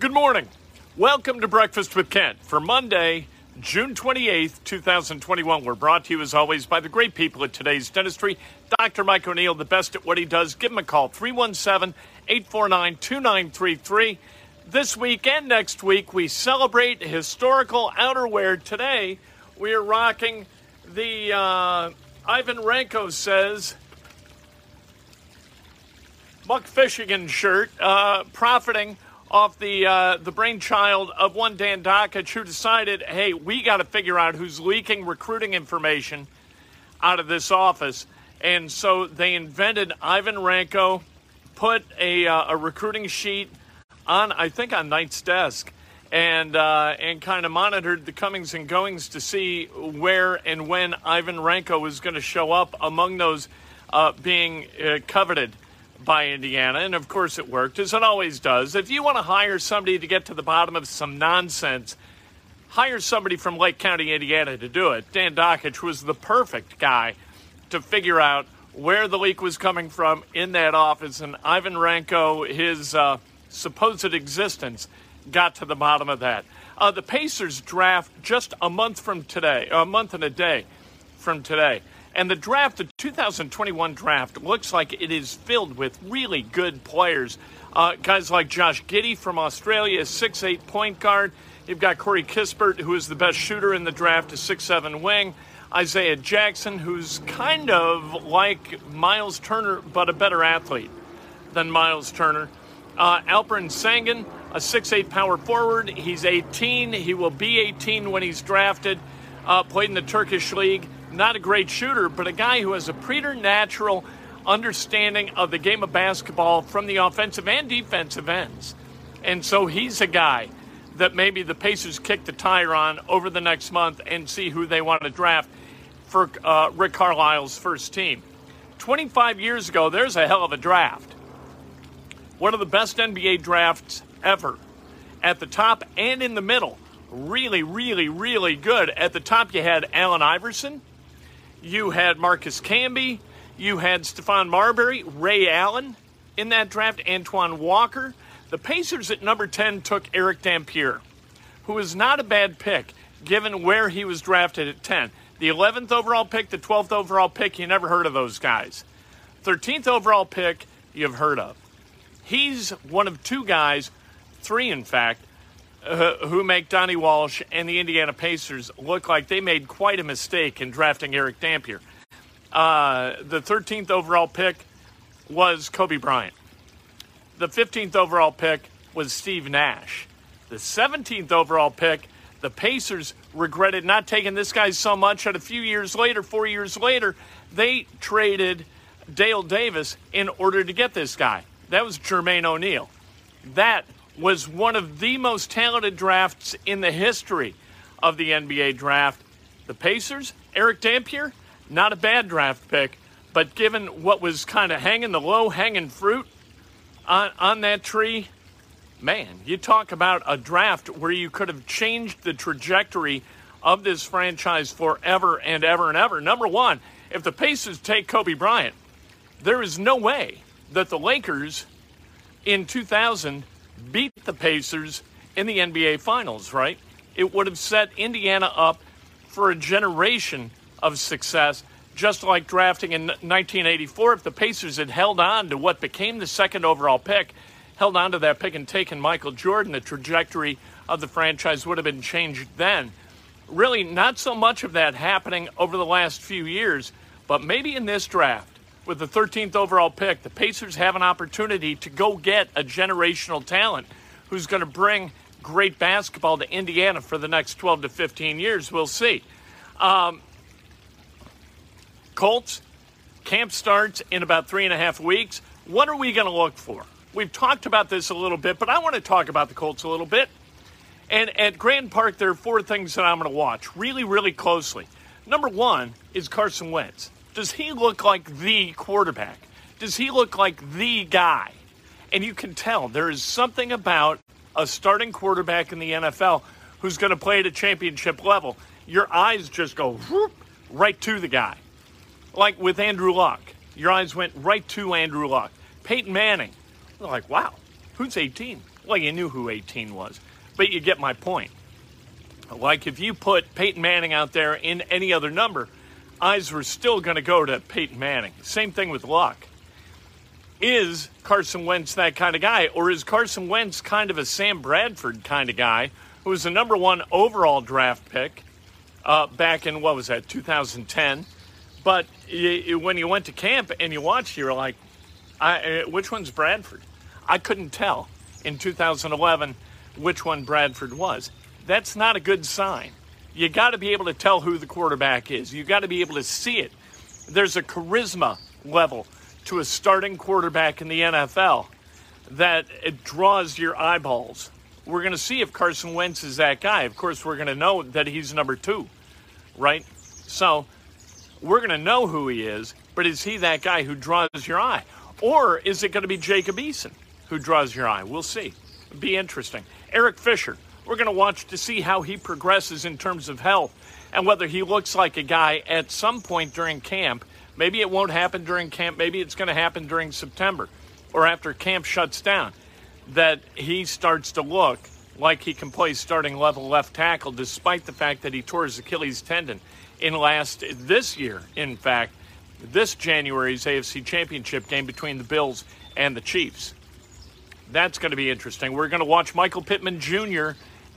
Good morning. Welcome to Breakfast with Kent for Monday, June 28th, 2021. We're brought to you as always by the great people at today's dentistry. Dr. Mike O'Neill, the best at what he does. Give him a call, 317 849 2933. This week and next week, we celebrate historical outerwear. Today, we are rocking the uh, Ivan Renko says Buck Fishigan shirt, uh, profiting off the uh, the brainchild of one Dan Dakich, who decided, hey, we got to figure out who's leaking recruiting information out of this office, and so they invented Ivan Renko, put a uh, a recruiting sheet on, I think, on Knight's desk, and uh, and kind of monitored the comings and goings to see where and when Ivan Renko was going to show up among those uh, being uh, coveted by Indiana, and of course it worked, as it always does. If you want to hire somebody to get to the bottom of some nonsense, hire somebody from Lake County, Indiana to do it. Dan Dakich was the perfect guy to figure out where the leak was coming from in that office, and Ivan Renko, his uh, supposed existence, got to the bottom of that. Uh, the Pacers draft just a month from today, a month and a day from today. And the draft, the 2021 draft, looks like it is filled with really good players. Uh, guys like Josh Giddey from Australia, six-eight point guard. You've got Corey Kispert, who is the best shooter in the draft, a six-seven wing. Isaiah Jackson, who's kind of like Miles Turner, but a better athlete than Miles Turner. Uh, Alperen Sengun, a six-eight power forward. He's 18. He will be 18 when he's drafted. Uh, played in the Turkish league not a great shooter, but a guy who has a preternatural understanding of the game of basketball from the offensive and defensive ends. And so he's a guy that maybe the Pacers kick the tire on over the next month and see who they want to draft for uh, Rick Carlisle's first team. 25 years ago, there's a hell of a draft. One of the best NBA drafts ever. At the top and in the middle. Really, really, really good. At the top, you had Allen Iverson. You had Marcus Camby. You had Stephon Marbury, Ray Allen in that draft, Antoine Walker. The Pacers at number 10 took Erick Dampier, who is not a bad pick given where he was drafted at 10. The 11th overall pick, the 12th overall pick, you never heard of those guys. 13th overall pick, you've heard of. He's one of two guys, three in fact, who make Donnie Walsh and the Indiana Pacers look like they made quite a mistake in drafting Erick Dampier. Uh, the 13th overall pick was Kobe Bryant. The 15th overall pick was Steve Nash. The 17th overall pick, the Pacers regretted not taking this guy so much that a few years later, four years later, they traded Dale Davis in order to get this guy. That was Jermaine O'Neal. That was one of the most talented drafts in the history of the NBA draft. The Pacers, Erick Dampier, not a bad draft pick, but given what was kind of hanging, the low hanging fruit on, on that tree, man, you talk about a draft where you could have changed the trajectory of this franchise forever and ever and ever. Number one, if the Pacers take Kobe Bryant, there is no way that the Lakers in 2000 beat the Pacers in the NBA Finals, right? It would have set Indiana up for a generation of success, just like drafting in 1984. If the Pacers had held on to what became the second overall pick, held on to that pick and taken Michael Jordan, the trajectory of the franchise would have been changed then. Really, not so much of that happening over the last few years, but maybe in this draft with the 13th overall pick, the Pacers have an opportunity to go get a generational talent who's going to bring great basketball to Indiana for the next 12 to 15 years. We'll see. Um, Colts, camp starts in about three and a half weeks. What are we going to look for? we've talked about this a little bit, but I want to talk about the Colts a little bit. And at Grand Park, there are four things that I'm going to watch really, really closely. Number one is Carson Wentz. Does he look like the quarterback? Does he look like the guy? And you can tell there is something about a starting quarterback in the NFL who's going to play at a championship level. Your eyes just go whoop, right to the guy. Like with Andrew Luck, your eyes went right to Andrew Luck. Peyton Manning, they're like, wow, who's 18? Well, you knew who 18 was, but you get my point. Like if you put Peyton Manning out there in any other number, eyes were still going to go to Peyton Manning. Same thing with Luck. Is Carson Wentz that kind of guy? Or is Carson Wentz kind of a Sam Bradford kind of guy who was the number one overall draft pick uh, back in, what was that, 2010? But when you went to camp and you watched, you were like, uh, which one's Bradford? I couldn't tell in 2011 which one Bradford was. That's not a good sign. You got to be able to tell who the quarterback is. You got to be able to see it. There's a charisma level to a starting quarterback in the NFL that it draws your eyeballs. We're going to see if Carson Wentz is that guy. Of course, we're going to know that he's number two, right? So we're going to know who he is, but is he that guy who draws your eye? Or is it going to be Jacob Eason who draws your eye? We'll see. It'll be interesting. Eric Fisher, we're going to watch to see how he progresses in terms of health and whether he looks like a guy at some point during camp. Maybe it won't happen during camp. Maybe it's going to happen during September or after camp shuts down. That he starts to look like he can play starting level left tackle despite the fact that he tore his Achilles tendon in last this year, in fact, this January's AFC Championship game between the Bills and the Chiefs. That's going to be interesting. We're going to watch Michael Pittman Jr.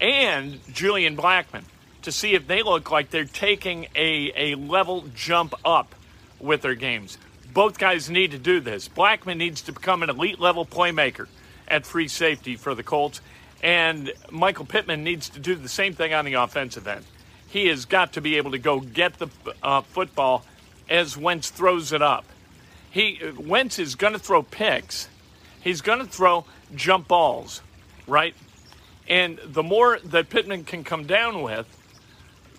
and Julian Blackmon to see if they look like they're taking a, a level jump up with their games. Both guys need to do this. Blackmon needs to become an elite level playmaker at free safety for the Colts, and Michael Pittman needs to do the same thing on the offensive end. He has got to be able to go get the uh, football as Wentz throws it up. He Wentz is going to throw picks. He's going to throw jump balls, right? And the more that Pittman can come down with,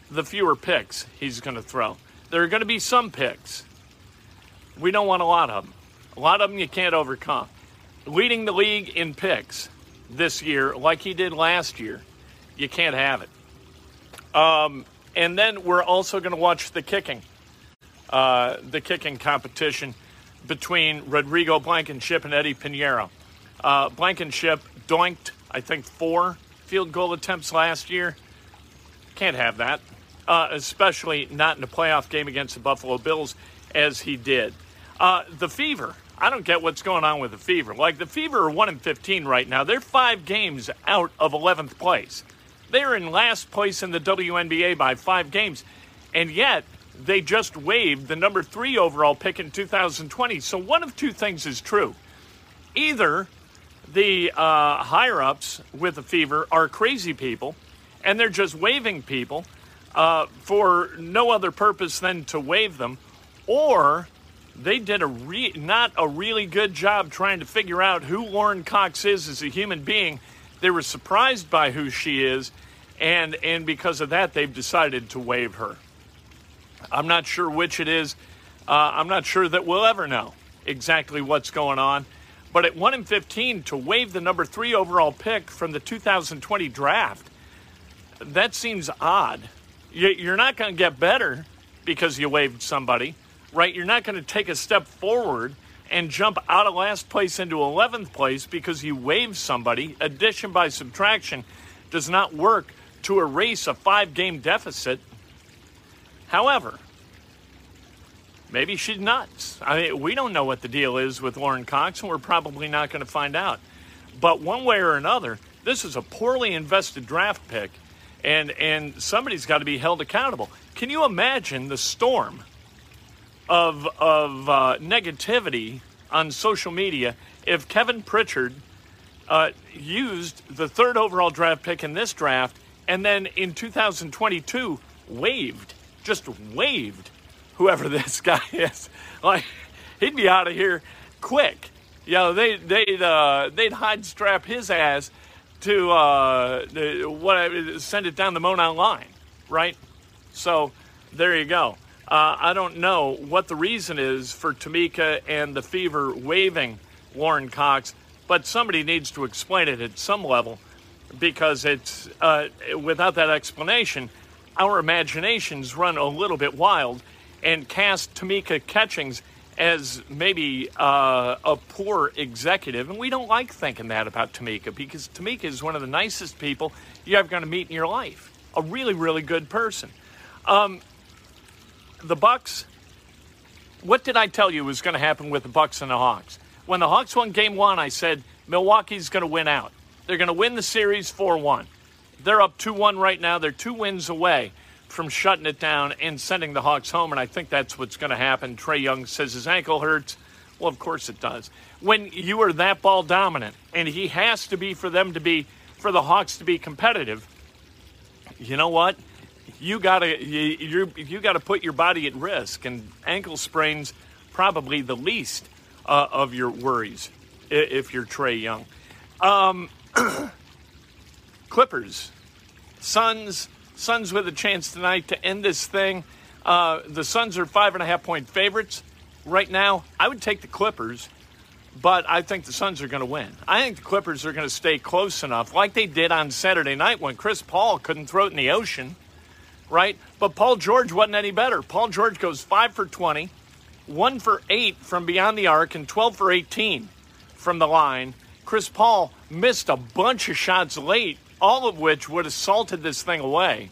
the fewer picks he's going to throw. There are going to be some picks. We don't want a lot of them. A lot of them you can't overcome. Leading the league in picks this year, like he did last year, you can't have it. Um, and then we're also going to watch the kicking, uh, the kicking competition between Rodrigo Blankenship and Eddie Piñeiro. Uh, Blankenship doinked, I think, four field goal attempts last year. Can't have that, uh, especially not in a playoff game against the Buffalo Bills as he did. Uh, the Fever. I don't get what's going on with the Fever. Like the Fever are one in fifteen right now. They're five games out of eleventh place. They're in last place in the WNBA by five games, and yet they just waived the number three overall pick in 2020. So one of two things is true. Either the uh, higher ups with the fever are crazy people, and they're just waving people uh, for no other purpose than to wave them, or they did a re- not a really good job trying to figure out who Lauren Cox is as a human being they were surprised by who she is, and and because of that, they've decided to waive her. I'm not sure which it is. Uh, I'm not sure that we'll ever know exactly what's going on. But at 1 in 15, to waive the number three overall pick from the 2020 draft, that seems odd. You're not going to get better because you waived somebody, right? You're not going to take a step forward and jump out of last place into 11th place because you waived somebody. Addition by subtraction does not work to erase a five game deficit. However, maybe she's nuts. I mean, we don't know what the deal is with Lauren Cox, and we're probably not going to find out. But one way or another, this is a poorly invested draft pick, and, and somebody's got to be held accountable. Can you imagine the storm of, of uh, negativity on social media if Kevin Pritchard uh, used the third overall draft pick in this draft and then in 2022 waived, just waived whoever this guy is. Like, he'd be out of here quick. You know, they they'd uh, they'd hide strap his ass to uh, what send it down the Monon line, right? So there you go. Uh, I don't know what the reason is for Tamika and the Fever waiving Lauren Cox, but somebody needs to explain it at some level because it's uh, without that explanation, our imaginations run a little bit wild and cast Tamika Catchings as maybe uh, a poor executive. And we don't like thinking that about Tamika because Tamika is one of the nicest people you're ever going to meet in your life. A really, really good person. Um, the Bucks. What did I tell you was going to happen with the Bucks and the Hawks? When the Hawks won Game One, I said Milwaukee's going to win out. They're going to win the series 4 1. They're up 2 1 right now. They're two wins away from shutting it down and sending the Hawks home, and I think that's what's going to happen. Trae Young says his ankle hurts. Well, of course it does. When you are that ball dominant, and he has to be for them to be, for the Hawks to be competitive, you know what? You gotta you you gotta put your body at risk, and ankle sprains probably the least uh, of your worries if you're Trae Young. Um, Clippers, Suns, Suns with a chance tonight to end this thing. Uh, the Suns are five and a half point favorites right now. I would take the Clippers, but I think the Suns are going to win. I think the Clippers are going to stay close enough, like they did on Saturday night when Chris Paul couldn't throw it in the ocean, right? But Paul George wasn't any better. Paul George goes five for 20, one for eight from beyond the arc, and 12 for 18 from the line. Chris Paul missed a bunch of shots late, all of which would have salted this thing away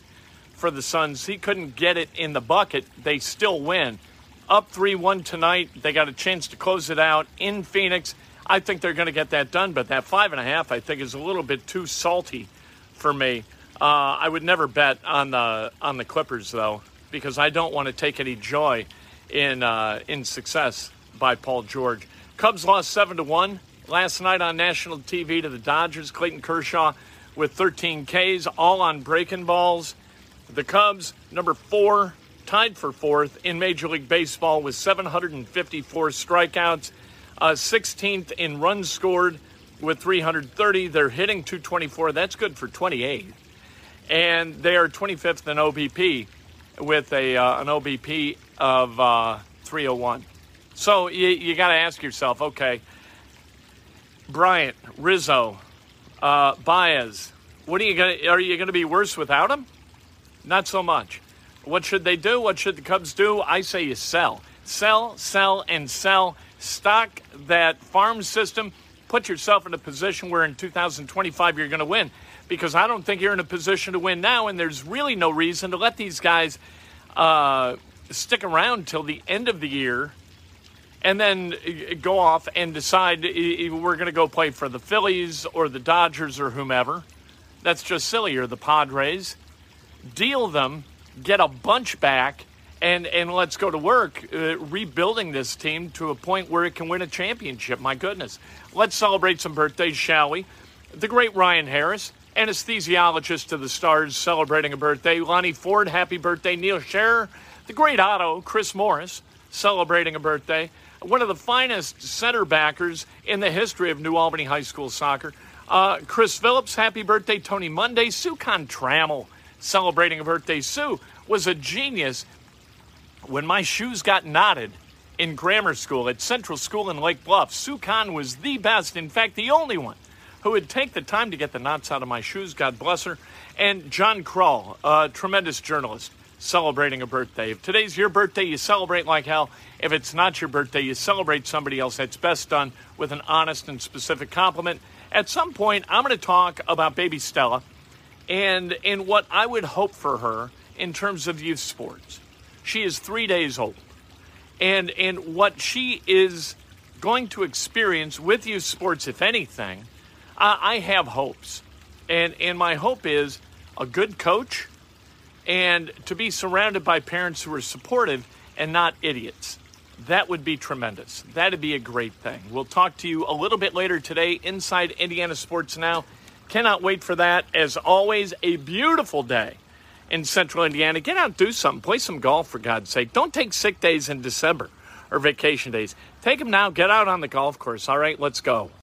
for the Suns. He couldn't get it in the bucket. They still win. Up 3 1 tonight. They got a chance to close it out in Phoenix. I think they're going to get that done, but that five and a half, I think, is a little bit too salty for me. Uh, I would never bet on the on the Clippers though, because I don't want to take any joy in uh, in success by Paul George. Cubs lost seven to one last night on national TV to the Dodgers. Clayton Kershaw with 13 Ks, all on breaking balls. The Cubs, number four, tied for fourth in Major League Baseball with 754 strikeouts, uh, 16th in runs scored with 330. They're hitting 224. That's good for 28. And they are 25th in OBP with a uh, an OBP of uh, 301. So you, you got to ask yourself, okay, Bryant, Rizzo, uh, Baez. What are you going? Are you going to be worse without him? Not so much. What should they do? What should the Cubs do? I say you sell, sell, sell, and sell. Stock that farm system. Put yourself in a position where in 2025 you're going to win. Because I don't think you're in a position to win now, and there's really no reason to let these guys uh, stick around till the end of the year and then go off and decide we're going to go play for the Phillies or the Dodgers or whomever. That's just silly. Or the Padres. Deal them, get a bunch back, and, and let's go to work uh, rebuilding this team to a point where it can win a championship. My goodness. Let's celebrate some birthdays, shall we? The great Ryan Harris, anesthesiologist to the stars, celebrating a birthday. Lonnie Ford, happy birthday. Neil Scherer, the great Otto, Chris Morris, celebrating a birthday one of the finest center backers in the history of New Albany High School soccer. Uh, Chris Phillips, happy birthday. Tony Monday. Sue Trammell, celebrating a birthday. Sue was a genius when my shoes got knotted in grammar school at Central School in Lake Bluff. Sue Kahn was the best, in fact, the only one who would take the time to get the knots out of my shoes. God bless her. And John Krull, a tremendous journalist celebrating a birthday. If today's your birthday, you celebrate like hell. If it's not your birthday, you celebrate somebody else. That's best done with an honest and specific compliment. At some point, I'm going to talk about baby Stella and, and what I would hope for her in terms of youth sports. She is three days old. And, and what she is going to experience with youth sports, if anything, uh, I have hopes. And, and my hope is a good coach and to be surrounded by parents who are supportive and not idiots. That would be tremendous. That'd be a great thing. We'll talk to you a little bit later today inside Indiana Sports Now. Cannot wait for that. As always, a beautiful day in central Indiana. Get out, do something, play some golf for God's sake. Don't take sick days in December or vacation days. Take them now. Get out on the golf course. All right, let's go.